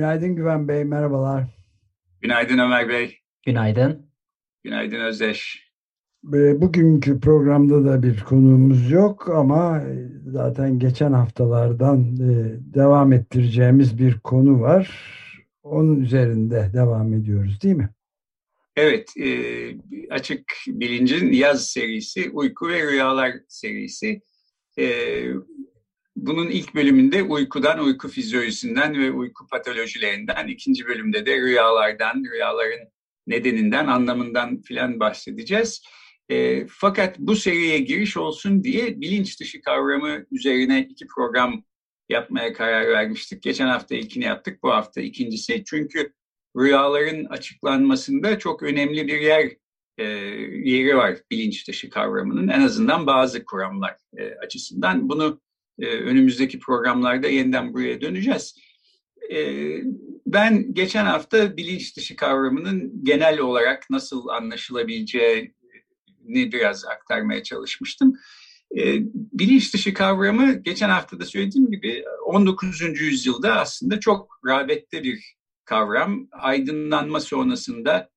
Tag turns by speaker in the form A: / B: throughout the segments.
A: Günaydın Güven Bey, merhabalar.
B: Günaydın Ömer Bey.
C: Günaydın.
B: Günaydın Özdeş.
A: Bugünkü programda da bir konuğumuz yok ama zaten geçen haftalardan e, devam ettireceğimiz bir konu var. Onun üzerinde devam ediyoruz değil mi?
B: Evet, e, Açık Bilincin yaz serisi, Uyku ve Rüyalar serisi. E, bunun ilk bölümünde uykudan, uyku fizyolojisinden ve uyku patolojilerinden, ikinci bölümde de rüyalardan, rüyaların nedeninden, anlamından filan bahsedeceğiz. E, fakat bu seriye giriş olsun diye bilinç dışı kavramı üzerine iki program yapmaya karar vermiştik. Geçen hafta ilkini yaptık, bu hafta ikincisi. Çünkü rüyaların açıklanmasında çok önemli bir yer e, yeri var bilinç dışı kavramının en azından bazı kuramlar e, açısından. Bunu e, önümüzdeki programlarda yeniden buraya döneceğiz. E, ben geçen hafta bilinç dışı kavramının genel olarak nasıl anlaşılabileceğini biraz aktarmaya çalışmıştım. E, bilinç dışı kavramı geçen hafta da söylediğim gibi 19. yüzyılda aslında çok rağbette bir kavram. Aydınlanma sonrasında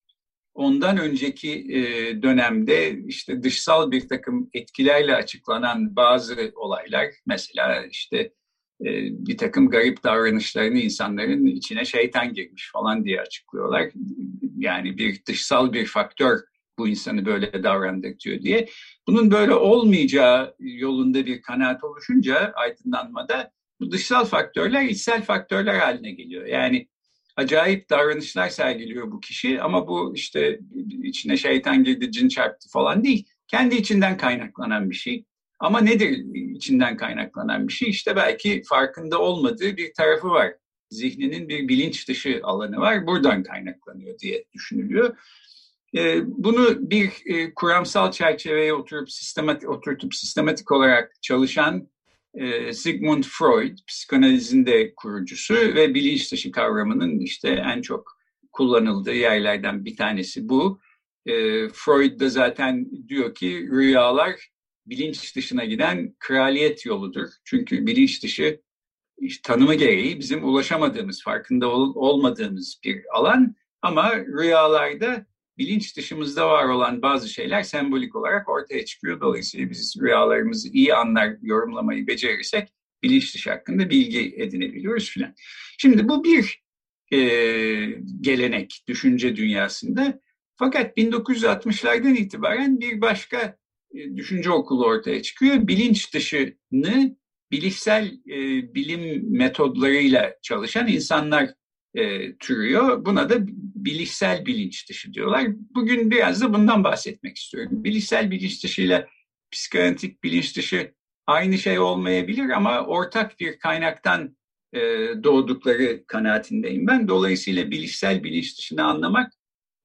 B: ondan önceki e, dönemde işte dışsal bir takım etkilerle açıklanan bazı olaylar mesela işte e, bir takım garip davranışlarını insanların içine şeytan girmiş falan diye açıklıyorlar. Yani bir dışsal bir faktör bu insanı böyle davrandırtıyor diye. Bunun böyle olmayacağı yolunda bir kanaat oluşunca aydınlanmada bu dışsal faktörler içsel faktörler haline geliyor. Yani acayip davranışlar sergiliyor bu kişi ama bu işte içine şeytan girdi, cin çarptı falan değil. Kendi içinden kaynaklanan bir şey. Ama nedir içinden kaynaklanan bir şey? İşte belki farkında olmadığı bir tarafı var. Zihninin bir bilinç dışı alanı var. Buradan kaynaklanıyor diye düşünülüyor. Ee, bunu bir e, kuramsal çerçeveye oturup sistematik oturtup sistematik olarak çalışan e, Sigmund Freud, psikanalizin de kurucusu ve bilinç dışı kavramının işte en çok kullanıldığı yerlerden bir tanesi bu. E, Freud da zaten diyor ki rüyalar bilinç dışına giden kraliyet yoludur. Çünkü bilinç dışı işte, tanımı gereği bizim ulaşamadığımız, farkında ol, olmadığımız bir alan ama rüyalarda bilinç dışımızda var olan bazı şeyler sembolik olarak ortaya çıkıyor. Dolayısıyla biz rüyalarımızı iyi anlar, yorumlamayı becerirsek bilinç dışı hakkında bilgi edinebiliyoruz filan. Şimdi bu bir e, gelenek düşünce dünyasında. Fakat 1960'lardan itibaren bir başka e, düşünce okulu ortaya çıkıyor. Bilinç dışını bilişsel e, bilim metodlarıyla çalışan insanlar e, türüyor. Buna da bilişsel bilinç dışı diyorlar. Bugün biraz da bundan bahsetmek istiyorum. Bilişsel bilinç dışı ile psikanalitik bilinç dışı aynı şey olmayabilir ama ortak bir kaynaktan e, doğdukları kanaatindeyim ben. Dolayısıyla bilişsel bilinç dışını anlamak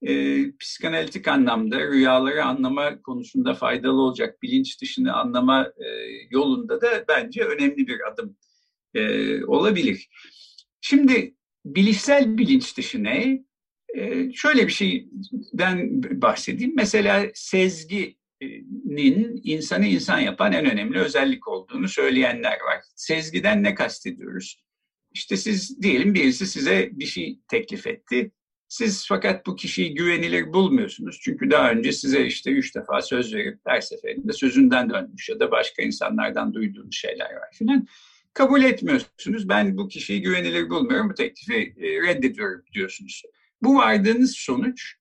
B: e, psikanalitik anlamda rüyaları anlama konusunda faydalı olacak bilinç dışını anlama e, yolunda da bence önemli bir adım e, olabilir. Şimdi bilişsel bilinç dışı ne? Ee, şöyle bir şeyden bahsedeyim. Mesela sezginin insanı insan yapan en önemli özellik olduğunu söyleyenler var. Sezgiden ne kastediyoruz? İşte siz diyelim birisi size bir şey teklif etti. Siz fakat bu kişiyi güvenilir bulmuyorsunuz. Çünkü daha önce size işte üç defa söz verip her seferinde sözünden dönmüş ya da başka insanlardan duyduğunuz şeyler var filan kabul etmiyorsunuz. Ben bu kişiyi güvenilir bulmuyorum, bu teklifi e, reddediyorum diyorsunuz. Bu vardığınız sonuç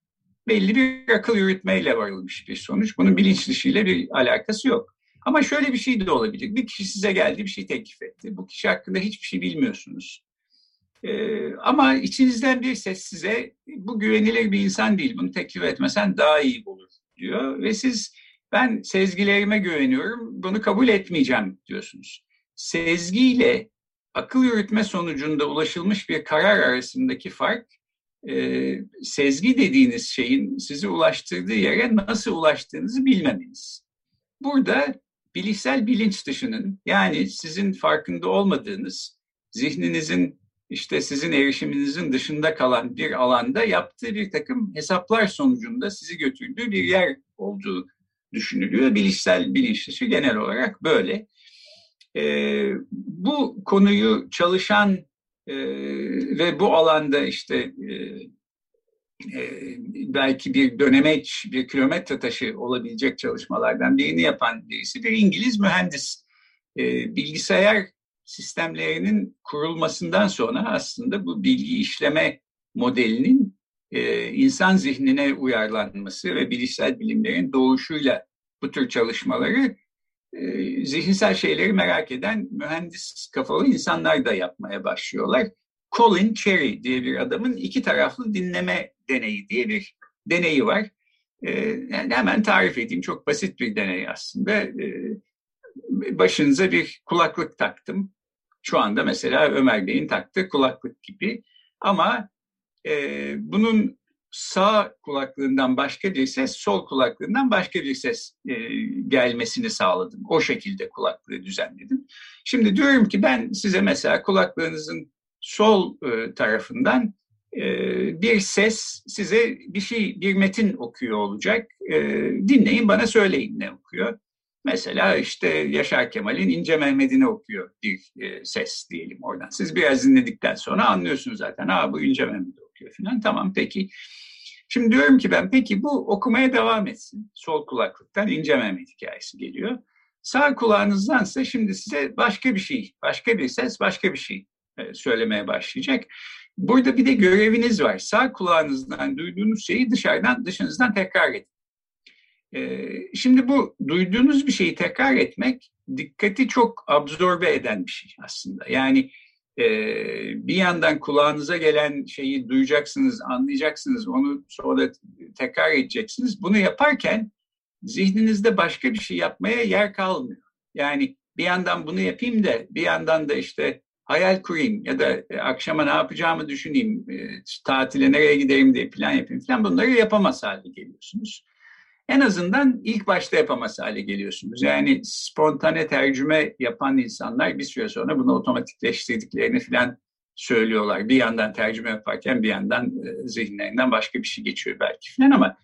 B: belli bir akıl yürütmeyle varılmış bir sonuç. Bunun bilinç dışıyla bir alakası yok. Ama şöyle bir şey de olabilir. Bir kişi size geldi, bir şey teklif etti. Bu kişi hakkında hiçbir şey bilmiyorsunuz. Ee, ama içinizden bir ses size bu güvenilir bir insan değil, bunu teklif etmesen daha iyi olur diyor. Ve siz ben sezgilerime güveniyorum, bunu kabul etmeyeceğim diyorsunuz sezgiyle akıl yürütme sonucunda ulaşılmış bir karar arasındaki fark e, sezgi dediğiniz şeyin sizi ulaştırdığı yere nasıl ulaştığınızı bilmemeniz. Burada bilişsel bilinç dışının yani sizin farkında olmadığınız zihninizin işte sizin erişiminizin dışında kalan bir alanda yaptığı bir takım hesaplar sonucunda sizi götürdüğü bir yer olduğu düşünülüyor. Bilişsel bilinç dışı genel olarak böyle. E, bu konuyu çalışan e, ve bu alanda işte e, e, belki bir dönemeç, bir kilometre taşı olabilecek çalışmalardan birini yapan birisi bir İngiliz mühendis. E, bilgisayar sistemlerinin kurulmasından sonra aslında bu bilgi işleme modelinin e, insan zihnine uyarlanması ve bilişsel bilimlerin doğuşuyla bu tür çalışmaları e, zihinsel şeyleri merak eden mühendis kafalı insanlar da yapmaya başlıyorlar. Colin Cherry diye bir adamın iki taraflı dinleme deneyi diye bir deneyi var. E, hemen tarif edeyim. Çok basit bir deney aslında. E, başınıza bir kulaklık taktım. Şu anda mesela Ömer Bey'in taktığı kulaklık gibi. Ama e, bunun sağ kulaklığından başka bir ses, sol kulaklığından başka bir ses e, gelmesini sağladım. O şekilde kulaklığı düzenledim. Şimdi diyorum ki ben size mesela kulaklığınızın sol e, tarafından e, bir ses size bir şey, bir metin okuyor olacak. E, dinleyin bana söyleyin ne okuyor. Mesela işte Yaşar Kemal'in İnce Mehmet'ini okuyor bir e, ses diyelim oradan. Siz biraz dinledikten sonra anlıyorsunuz zaten. Ha bu İnce Mehmet okuyor falan. Tamam peki. Şimdi diyorum ki ben peki bu okumaya devam etsin. Sol kulaklıktan İnce Mehmet hikayesi geliyor. Sağ kulağınızdansa şimdi size başka bir şey, başka bir ses, başka bir şey e, söylemeye başlayacak. Burada bir de göreviniz var. Sağ kulağınızdan duyduğunuz şeyi dışarıdan, dışınızdan tekrar edin. Ee, şimdi bu duyduğunuz bir şeyi tekrar etmek dikkati çok absorbe eden bir şey aslında. Yani e, bir yandan kulağınıza gelen şeyi duyacaksınız, anlayacaksınız, onu sonra tekrar edeceksiniz. Bunu yaparken zihninizde başka bir şey yapmaya yer kalmıyor. Yani bir yandan bunu yapayım da bir yandan da işte hayal kurayım ya da e, akşama ne yapacağımı düşüneyim, e, tatile nereye gideyim diye plan yapayım falan bunları yapamaz hale geliyorsunuz en azından ilk başta yapamaz hale geliyorsunuz. Yani spontane tercüme yapan insanlar bir süre sonra bunu otomatikleştirdiklerini falan söylüyorlar. Bir yandan tercüme yaparken bir yandan e, zihinlerinden başka bir şey geçiyor belki falan ama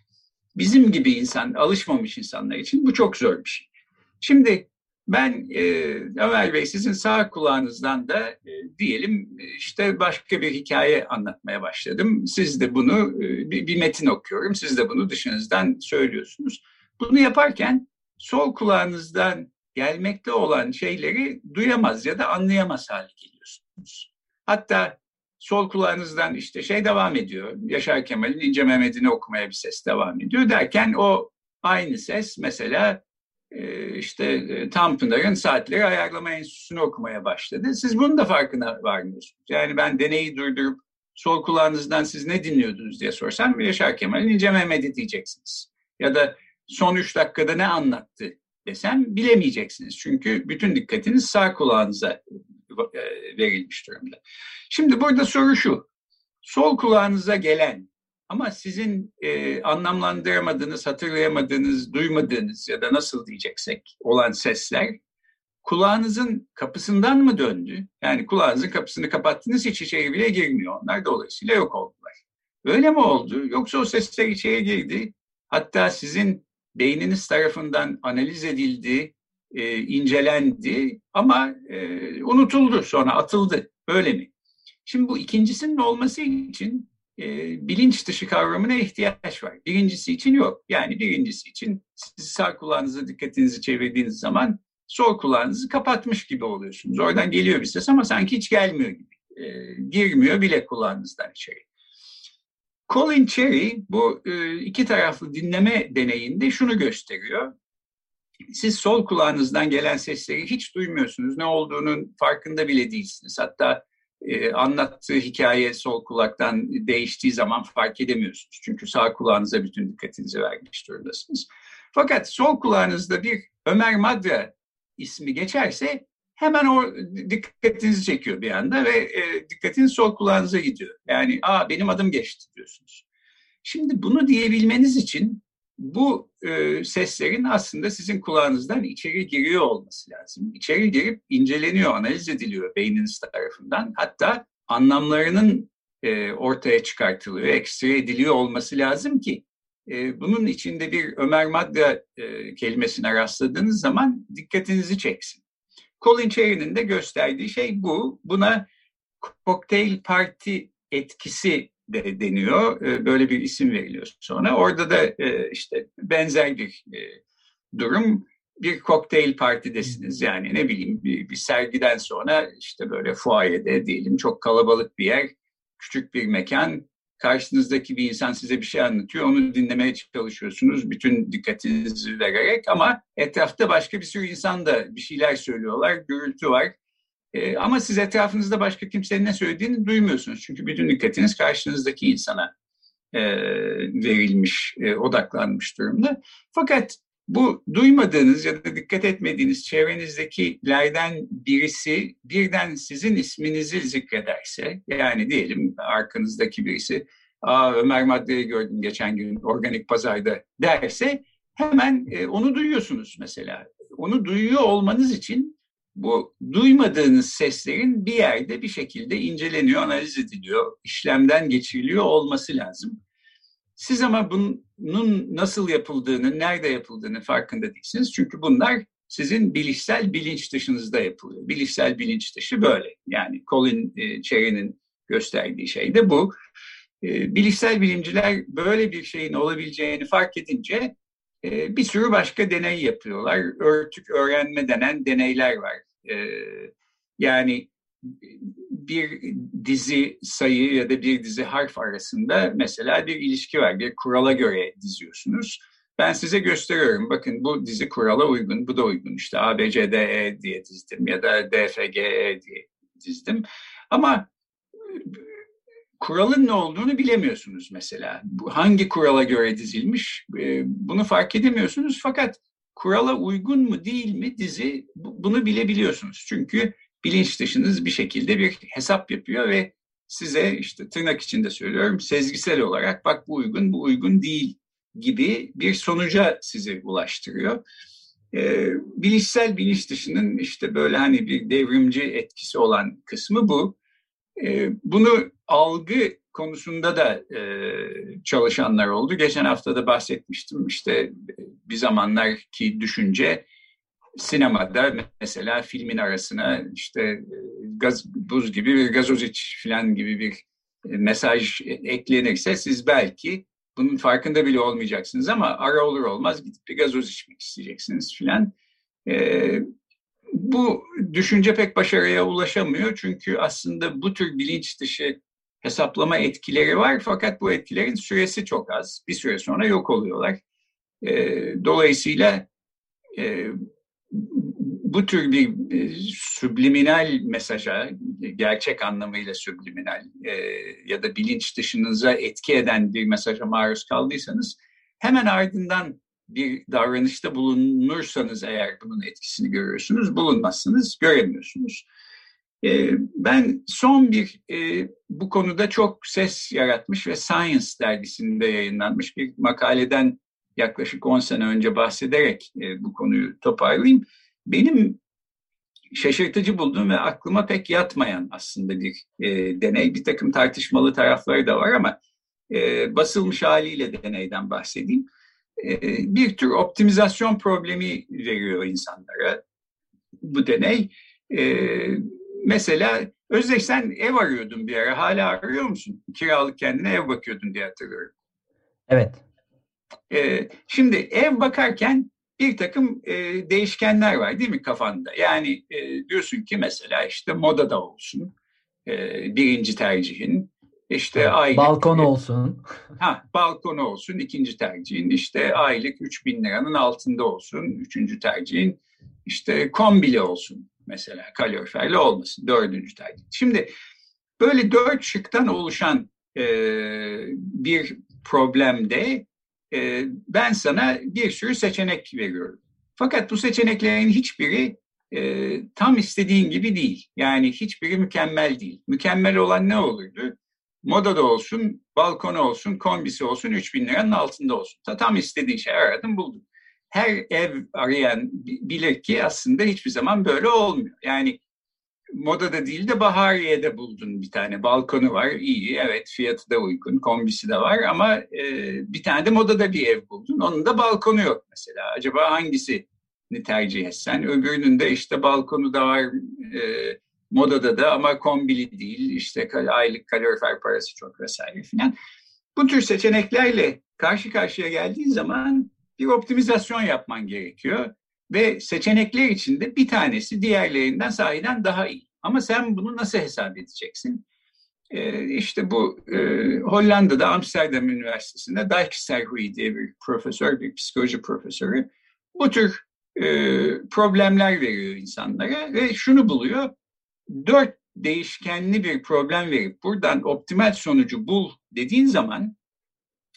B: bizim gibi insan, alışmamış insanlar için bu çok zor bir şey. Şimdi ben e, Ömer Bey sizin sağ kulağınızdan da e, diyelim işte başka bir hikaye anlatmaya başladım. Siz de bunu e, bir, bir metin okuyorum. Siz de bunu dışınızdan söylüyorsunuz. Bunu yaparken sol kulağınızdan gelmekte olan şeyleri duyamaz ya da anlayamaz hale geliyorsunuz. Hatta sol kulağınızdan işte şey devam ediyor. Yaşar Kemal'in İnce Mehmet'ini okumaya bir ses devam ediyor derken o aynı ses mesela işte e, Tanpınar'ın saatleri ayarlama enstitüsünü okumaya başladı. Siz bunun da farkına varmıyorsunuz. Yani ben deneyi durdurup sol kulağınızdan siz ne dinliyordunuz diye sorsam Yaşar Kemal'in İnce Mehmet'i diyeceksiniz. Ya da son üç dakikada ne anlattı desem bilemeyeceksiniz. Çünkü bütün dikkatiniz sağ kulağınıza e, verilmiş durumda. Şimdi burada soru şu. Sol kulağınıza gelen ama sizin e, anlamlandıramadığınız, hatırlayamadığınız, duymadığınız ya da nasıl diyeceksek olan sesler kulağınızın kapısından mı döndü? Yani kulağınızın kapısını kapattınız hiç içeri bile girmiyor onlar. Dolayısıyla yok oldular. Öyle mi oldu? Yoksa o sesler içeri girdi. Hatta sizin beyniniz tarafından analiz edildi, e, incelendi ama e, unutuldu sonra atıldı. Öyle mi? Şimdi bu ikincisinin olması için e, bilinç dışı kavramına ihtiyaç var. Birincisi için yok. Yani birincisi için siz sağ kulağınıza dikkatinizi çevirdiğiniz zaman sol kulağınızı kapatmış gibi oluyorsunuz. Oradan geliyor bir ses ama sanki hiç gelmiyor gibi. E, girmiyor bile kulağınızdan içeri. Colin Cherry bu e, iki taraflı dinleme deneyinde şunu gösteriyor. Siz sol kulağınızdan gelen sesleri hiç duymuyorsunuz. Ne olduğunun farkında bile değilsiniz. Hatta e, anlattığı hikaye sol kulaktan değiştiği zaman fark edemiyorsunuz. Çünkü sağ kulağınıza bütün dikkatinizi vermiş durumdasınız. Fakat sol kulağınızda bir Ömer Madra ismi geçerse hemen o dikkatinizi çekiyor bir anda ve e, dikkatiniz sol kulağınıza gidiyor. Yani aa benim adım geçti diyorsunuz. Şimdi bunu diyebilmeniz için bu e, seslerin aslında sizin kulağınızdan içeri giriyor olması lazım. İçeri girip inceleniyor, analiz ediliyor beyniniz tarafından. Hatta anlamlarının e, ortaya çıkartılıyor, ekstra ediliyor olması lazım ki e, bunun içinde bir Ömer Madra e, kelimesine rastladığınız zaman dikkatinizi çeksin. Colin Cherry'nin de gösterdiği şey bu. Buna kokteyl parti etkisi de deniyor. E, böyle bir isim veriliyor sonra. Orada da e, işte benzer bir e, durum. Bir kokteyl partidesiniz yani ne bileyim bir, bir sergiden sonra işte böyle fuayede diyelim çok kalabalık bir yer, küçük bir mekan karşınızdaki bir insan size bir şey anlatıyor. Onu dinlemeye çalışıyorsunuz bütün dikkatinizi vererek ama etrafta başka bir sürü insan da bir şeyler söylüyorlar. Gürültü var. E, ama siz etrafınızda başka kimsenin ne söylediğini duymuyorsunuz. Çünkü bütün dikkatiniz karşınızdaki insana e, verilmiş, e, odaklanmış durumda. Fakat bu duymadığınız ya da dikkat etmediğiniz çevrenizdekilerden birisi birden sizin isminizi zikrederse, yani diyelim arkanızdaki birisi, Aa, Ömer Madde'yi gördüm geçen gün organik pazarda derse hemen e, onu duyuyorsunuz mesela. Onu duyuyor olmanız için bu duymadığınız seslerin bir yerde bir şekilde inceleniyor, analiz ediliyor, işlemden geçiriliyor olması lazım. Siz ama bunun nasıl yapıldığını, nerede yapıldığını farkında değilsiniz. Çünkü bunlar sizin bilişsel bilinç dışınızda yapılıyor. Bilişsel bilinç dışı böyle. Yani Colin e, Cherry'nin gösterdiği şey de bu. E, bilişsel bilimciler böyle bir şeyin olabileceğini fark edince bir sürü başka deney yapıyorlar. Örtük öğrenme denen deneyler var. Yani bir dizi sayı ya da bir dizi harf arasında mesela bir ilişki var. Bir kurala göre diziyorsunuz. Ben size gösteriyorum. Bakın bu dizi kurala uygun, bu da uygun. İşte A, B, C, D, E diye dizdim ya da D, F, G, E diye dizdim. Ama kuralın ne olduğunu bilemiyorsunuz mesela. Hangi kurala göre dizilmiş bunu fark edemiyorsunuz. Fakat kurala uygun mu değil mi dizi bunu bilebiliyorsunuz. Çünkü bilinç dışınız bir şekilde bir hesap yapıyor ve size işte tırnak içinde söylüyorum sezgisel olarak bak bu uygun bu uygun değil gibi bir sonuca sizi ulaştırıyor. Ee, bilişsel bilinç dışının işte böyle hani bir devrimci etkisi olan kısmı bu. Ee, bunu algı konusunda da e, çalışanlar oldu. Geçen hafta da bahsetmiştim işte bir zamanlar ki düşünce sinemada mesela filmin arasına işte e, gaz, buz gibi bir gazoz iç falan gibi bir e, mesaj eklenirse siz belki bunun farkında bile olmayacaksınız ama ara olur olmaz gidip bir gazoz içmek isteyeceksiniz filan. Ee, bu düşünce pek başarıya ulaşamıyor çünkü aslında bu tür bilinç dışı hesaplama etkileri var fakat bu etkilerin süresi çok az. Bir süre sonra yok oluyorlar. Ee, dolayısıyla e, bu tür bir e, subliminal mesaja, gerçek anlamıyla subliminal e, ya da bilinç dışınıza etki eden bir mesaja maruz kaldıysanız hemen ardından bir davranışta bulunursanız eğer bunun etkisini görüyorsunuz, bulunmazsınız, göremiyorsunuz. E, ben son bir e, bu konuda çok ses yaratmış ve Science dergisinde yayınlanmış bir makaleden yaklaşık 10 sene önce bahsederek e, bu konuyu toparlayayım benim şaşırtıcı bulduğum ve aklıma pek yatmayan aslında bir e, deney. Bir takım tartışmalı tarafları da var ama e, basılmış haliyle deneyden bahsedeyim. E, bir tür optimizasyon problemi veriyor insanlara bu deney. E, mesela Özdeş sen ev arıyordun bir ara. Hala arıyor musun? Kiralık kendine ev bakıyordun diye hatırlıyorum.
C: Evet.
B: E, şimdi ev bakarken bir takım e, değişkenler var değil mi kafanda? Yani e, diyorsun ki mesela işte modada olsun e, birinci tercihin. İşte aylık...
C: Balkon olsun.
B: Ha, balkon olsun ikinci tercihin. işte aylık 3 bin liranın altında olsun üçüncü tercihin. işte kombili olsun mesela kaloriferli olmasın dördüncü tercih. Şimdi böyle dört şıktan oluşan e, bir problemde e, ben sana bir sürü seçenek veriyorum. Fakat bu seçeneklerin hiçbiri e, tam istediğin gibi değil. Yani hiçbiri mükemmel değil. Mükemmel olan ne olurdu? Modada olsun, balkonu olsun, kombisi olsun 3000 liranın altında olsun. Tam istediğin şey aradım buldum. Her ev arayan bilir ki aslında hiçbir zaman böyle olmuyor. Yani modada değil de Bahariye'de buldun bir tane. Balkonu var, iyi, evet fiyatı da uygun, kombisi de var ama e, bir tane de modada bir ev buldun. Onun da balkonu yok mesela. Acaba hangisi tercih etsen. Öbürünün de işte balkonu da var, e, modada da ama kombili değil, işte aylık kalorifer parası çok vesaire filan. Bu tür seçeneklerle karşı karşıya geldiğin zaman bir optimizasyon yapman gerekiyor. Ve seçenekler içinde bir tanesi diğerlerinden sahiden daha iyi. Ama sen bunu nasıl hesap edeceksin? Ee, işte bu e, Hollanda'da Amsterdam Üniversitesi'nde Dijksterhuy diye bir profesör, bir psikoloji profesörü bu tür e, problemler veriyor insanlara ve şunu buluyor. Dört değişkenli bir problem verip buradan optimal sonucu bul dediğin zaman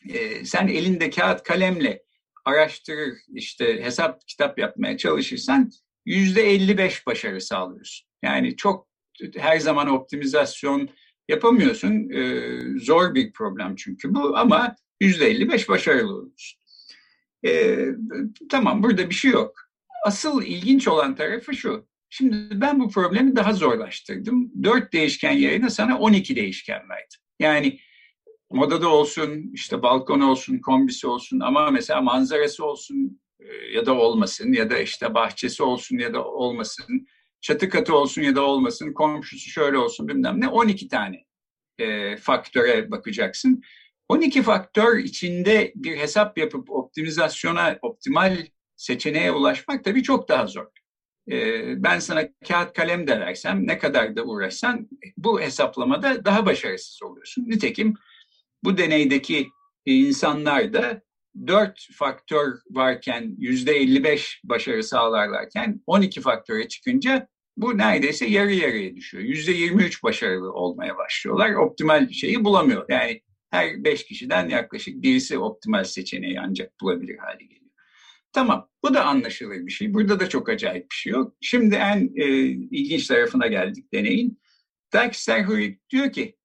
B: e, sen elinde kağıt kalemle araştırır, işte hesap kitap yapmaya çalışırsan yüzde 55 başarı sağlıyorsun. Yani çok her zaman optimizasyon yapamıyorsun. Ee, zor bir problem çünkü bu ama yüzde 55 başarılı olursun. Ee, tamam burada bir şey yok. Asıl ilginç olan tarafı şu. Şimdi ben bu problemi daha zorlaştırdım. Dört değişken yerine sana 12 değişken verdim. Yani modada olsun, işte balkon olsun, kombisi olsun ama mesela manzarası olsun e, ya da olmasın ya da işte bahçesi olsun ya da olmasın, çatı katı olsun ya da olmasın, komşusu şöyle olsun bilmem ne 12 tane e, faktöre bakacaksın. 12 faktör içinde bir hesap yapıp optimizasyona, optimal seçeneğe ulaşmak tabii çok daha zor. E, ben sana kağıt kalem de ne kadar da uğraşsan bu hesaplamada daha başarısız oluyorsun. Nitekim bu deneydeki insanlar da dört faktör varken yüzde 55 başarı sağlarlarken 12 faktöre çıkınca bu neredeyse yarı yarıya düşüyor. Yüzde 23 başarılı olmaya başlıyorlar. Optimal şeyi bulamıyor. Yani her beş kişiden yaklaşık birisi optimal seçeneği ancak bulabilir hale geliyor. Tamam, bu da anlaşılır bir şey. Burada da çok acayip bir şey yok. Şimdi en e, ilginç tarafına geldik deneyin. Dijkstra diyor ki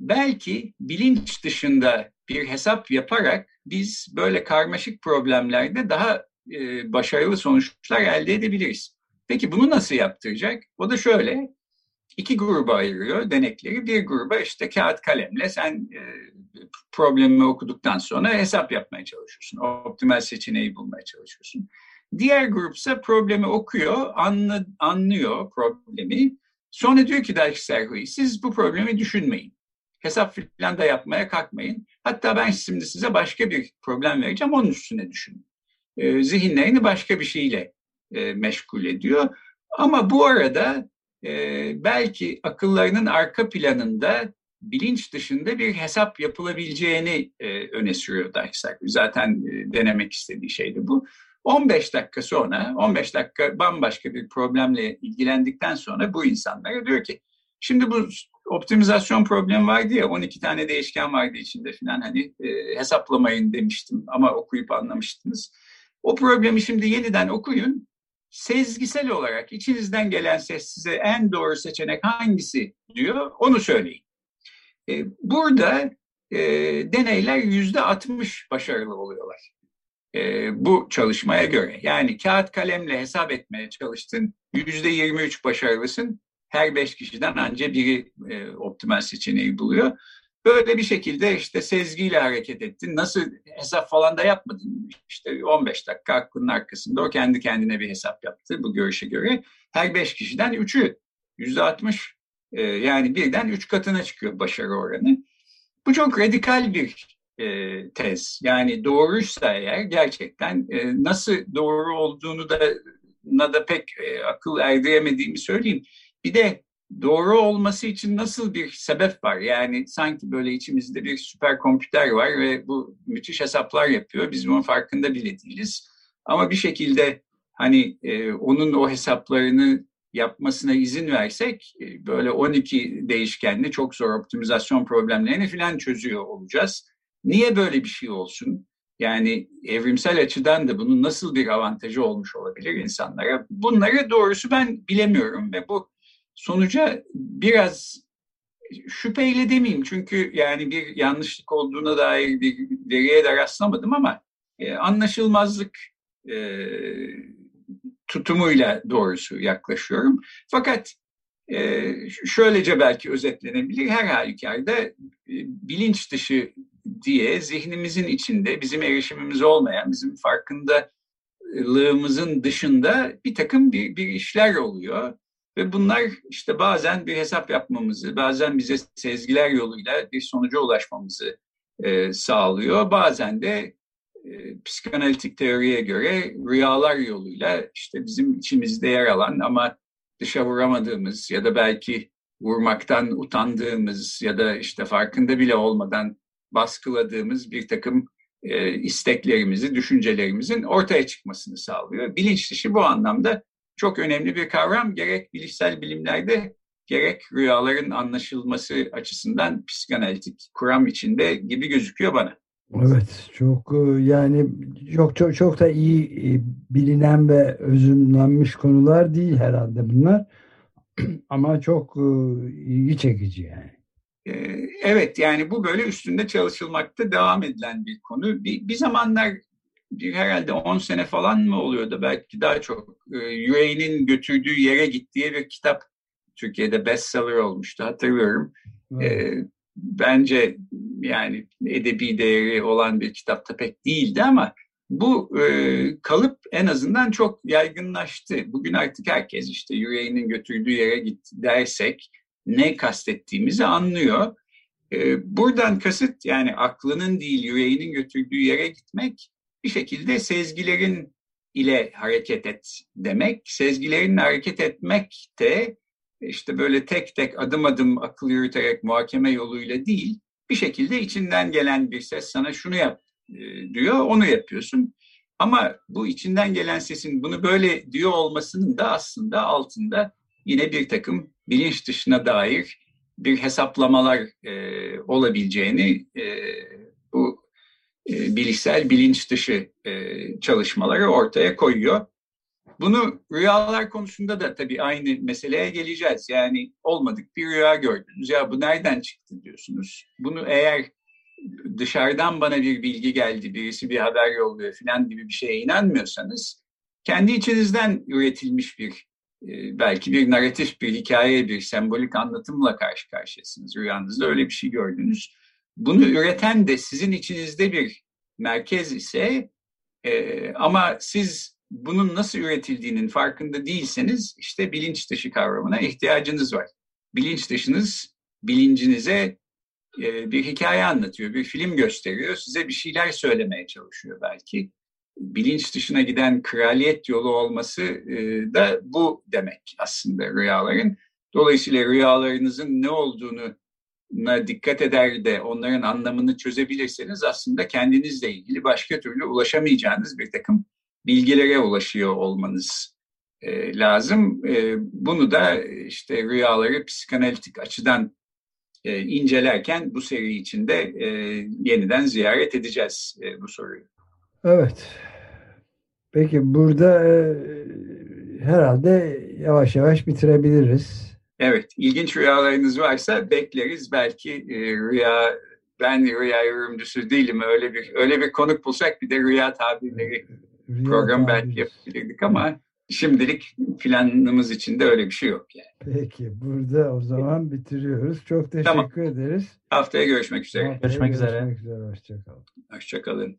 B: belki bilinç dışında bir hesap yaparak biz böyle karmaşık problemlerde daha e, başarılı sonuçlar elde edebiliriz. Peki bunu nasıl yaptıracak? O da şöyle, iki gruba ayırıyor denekleri. Bir gruba işte kağıt kalemle sen e, problemi okuduktan sonra hesap yapmaya çalışıyorsun. Optimal seçeneği bulmaya çalışıyorsun. Diğer grupsa problemi okuyor, anlı, anlıyor problemi. Sonra diyor ki Serhui, siz bu problemi düşünmeyin hesap filan da yapmaya kalkmayın. Hatta ben şimdi size başka bir problem vereceğim, onun üstüne düşünün. E, zihinlerini başka bir şeyle e, meşgul ediyor. Ama bu arada e, belki akıllarının arka planında bilinç dışında bir hesap yapılabileceğini e, öne sürüyor Dijkstra. Zaten e, denemek istediği şey de bu. 15 dakika sonra, 15 dakika bambaşka bir problemle ilgilendikten sonra bu insanlara diyor ki, şimdi bu optimizasyon problemi vardı ya 12 tane değişken vardı içinde filan hani e, hesaplamayın demiştim ama okuyup anlamıştınız. O problemi şimdi yeniden okuyun. Sezgisel olarak içinizden gelen ses size en doğru seçenek hangisi diyor onu söyleyin. E, burada e, deneyler yüzde 60 başarılı oluyorlar. E, bu çalışmaya göre. Yani kağıt kalemle hesap etmeye çalıştın, yüzde 23 başarılısın, her beş kişiden anca biri e, optimal seçeneği buluyor. Böyle bir şekilde işte sezgiyle hareket ettin. Nasıl hesap falan da yapmadın. İşte 15 dakika aklının arkasında o kendi kendine bir hesap yaptı bu görüşe göre. Her beş kişiden üçü yüzde altmış e, yani birden üç katına çıkıyor başarı oranı. Bu çok radikal bir e, tez. Yani doğruysa eğer gerçekten e, nasıl doğru olduğunu da na da pek akıl erdiremediğimi söyleyeyim. Bir de doğru olması için nasıl bir sebep var? Yani sanki böyle içimizde bir süper kompüter var ve bu müthiş hesaplar yapıyor. Biz bunun farkında bile değiliz. Ama bir şekilde hani e, onun o hesaplarını yapmasına izin versek e, böyle 12 değişkenli çok zor optimizasyon problemlerini falan çözüyor olacağız. Niye böyle bir şey olsun? Yani evrimsel açıdan da bunun nasıl bir avantajı olmuş olabilir insanlara? Bunları doğrusu ben bilemiyorum ve bu sonuca biraz şüpheyle demeyeyim çünkü yani bir yanlışlık olduğuna dair bir veriye de rastlamadım ama e, anlaşılmazlık e, tutumuyla doğrusu yaklaşıyorum. Fakat e, şöylece belki özetlenebilir. Her halükarda e, bilinç dışı diye zihnimizin içinde bizim erişimimiz olmayan, bizim farkındalığımızın dışında bir takım bir, bir işler oluyor. Ve bunlar işte bazen bir hesap yapmamızı, bazen bize sezgiler yoluyla bir sonuca ulaşmamızı e, sağlıyor. Bazen de e, psikanalitik teoriye göre rüyalar yoluyla işte bizim içimizde yer alan ama dışa vuramadığımız ya da belki vurmaktan utandığımız ya da işte farkında bile olmadan baskıladığımız bir takım e, isteklerimizi, düşüncelerimizin ortaya çıkmasını sağlıyor. Bilinç dışı bu anlamda çok önemli bir kavram. Gerek bilişsel bilimlerde gerek rüyaların anlaşılması açısından psikanalitik kuram içinde gibi gözüküyor bana.
A: Evet, çok e, yani çok çok çok da iyi e, bilinen ve özümlenmiş konular değil herhalde bunlar. Ama çok e, ilgi çekici yani.
B: Evet yani bu böyle üstünde çalışılmakta devam edilen bir konu. Bir, bir zamanlar herhalde 10 sene falan mı oluyordu belki daha çok yüreğinin götürdüğü yere gittiği bir kitap Türkiye'de bestseller olmuştu hatırlıyorum. Evet bence yani edebi değeri olan bir kitapta pek değildi ama bu e, kalıp en azından çok yaygınlaştı. Bugün artık herkes işte yüreğinin götürdüğü yere git dersek ne kastettiğimizi anlıyor. E, buradan kasıt yani aklının değil yüreğinin götürdüğü yere gitmek bir şekilde sezgilerin ile hareket et demek. Sezgilerin hareket etmek de işte böyle tek tek adım adım akıl yürüterek muhakeme yoluyla değil, bir şekilde içinden gelen bir ses sana şunu yap e, diyor, onu yapıyorsun. Ama bu içinden gelen sesin bunu böyle diyor olmasının da aslında altında yine bir takım bilinç dışına dair bir hesaplamalar e, olabileceğini e, e, bilişsel bilinç dışı e, çalışmaları ortaya koyuyor. Bunu rüyalar konusunda da tabii aynı meseleye geleceğiz. Yani olmadık bir rüya gördünüz. Ya bu nereden çıktı diyorsunuz. Bunu eğer dışarıdan bana bir bilgi geldi, birisi bir haber yolluyor falan gibi bir şeye inanmıyorsanız kendi içinizden üretilmiş bir e, belki bir narratif, bir hikaye, bir sembolik anlatımla karşı karşıyasınız. Rüyanızda öyle bir şey gördünüz. Bunu üreten de sizin içinizde bir merkez ise e, ama siz bunun nasıl üretildiğinin farkında değilseniz işte bilinç dışı kavramına ihtiyacınız var. Bilinç dışınız bilincinize e, bir hikaye anlatıyor, bir film gösteriyor, size bir şeyler söylemeye çalışıyor belki. Bilinç dışına giden kraliyet yolu olması e, da bu demek aslında rüyaların. Dolayısıyla rüyalarınızın ne olduğunu dikkat eder de onların anlamını çözebilirseniz aslında kendinizle ilgili başka türlü ulaşamayacağınız bir takım bilgilere ulaşıyor olmanız e, lazım. E, bunu da işte rüyaları psikanalitik açıdan e, incelerken bu seri içinde e, yeniden ziyaret edeceğiz e, bu soruyu.
A: Evet. Peki burada e, herhalde yavaş yavaş bitirebiliriz.
B: Evet, ilginç rüyalarınız varsa bekleriz. Belki e, rüya ben rüya yorumcusu değilim. Öyle bir öyle bir konuk bulsak bir de rüya tabirleri Rüya program belki yapabilirdik ama şimdilik planımız içinde öyle bir şey yok yani.
A: Peki burada o zaman bitiriyoruz. Çok teşekkür tamam. ederiz.
B: Haftaya görüşmek üzere.
C: Haftaya görüşmek, görüşmek üzere.
A: üzere. Hoşçakalın.
B: Hoşçakalın.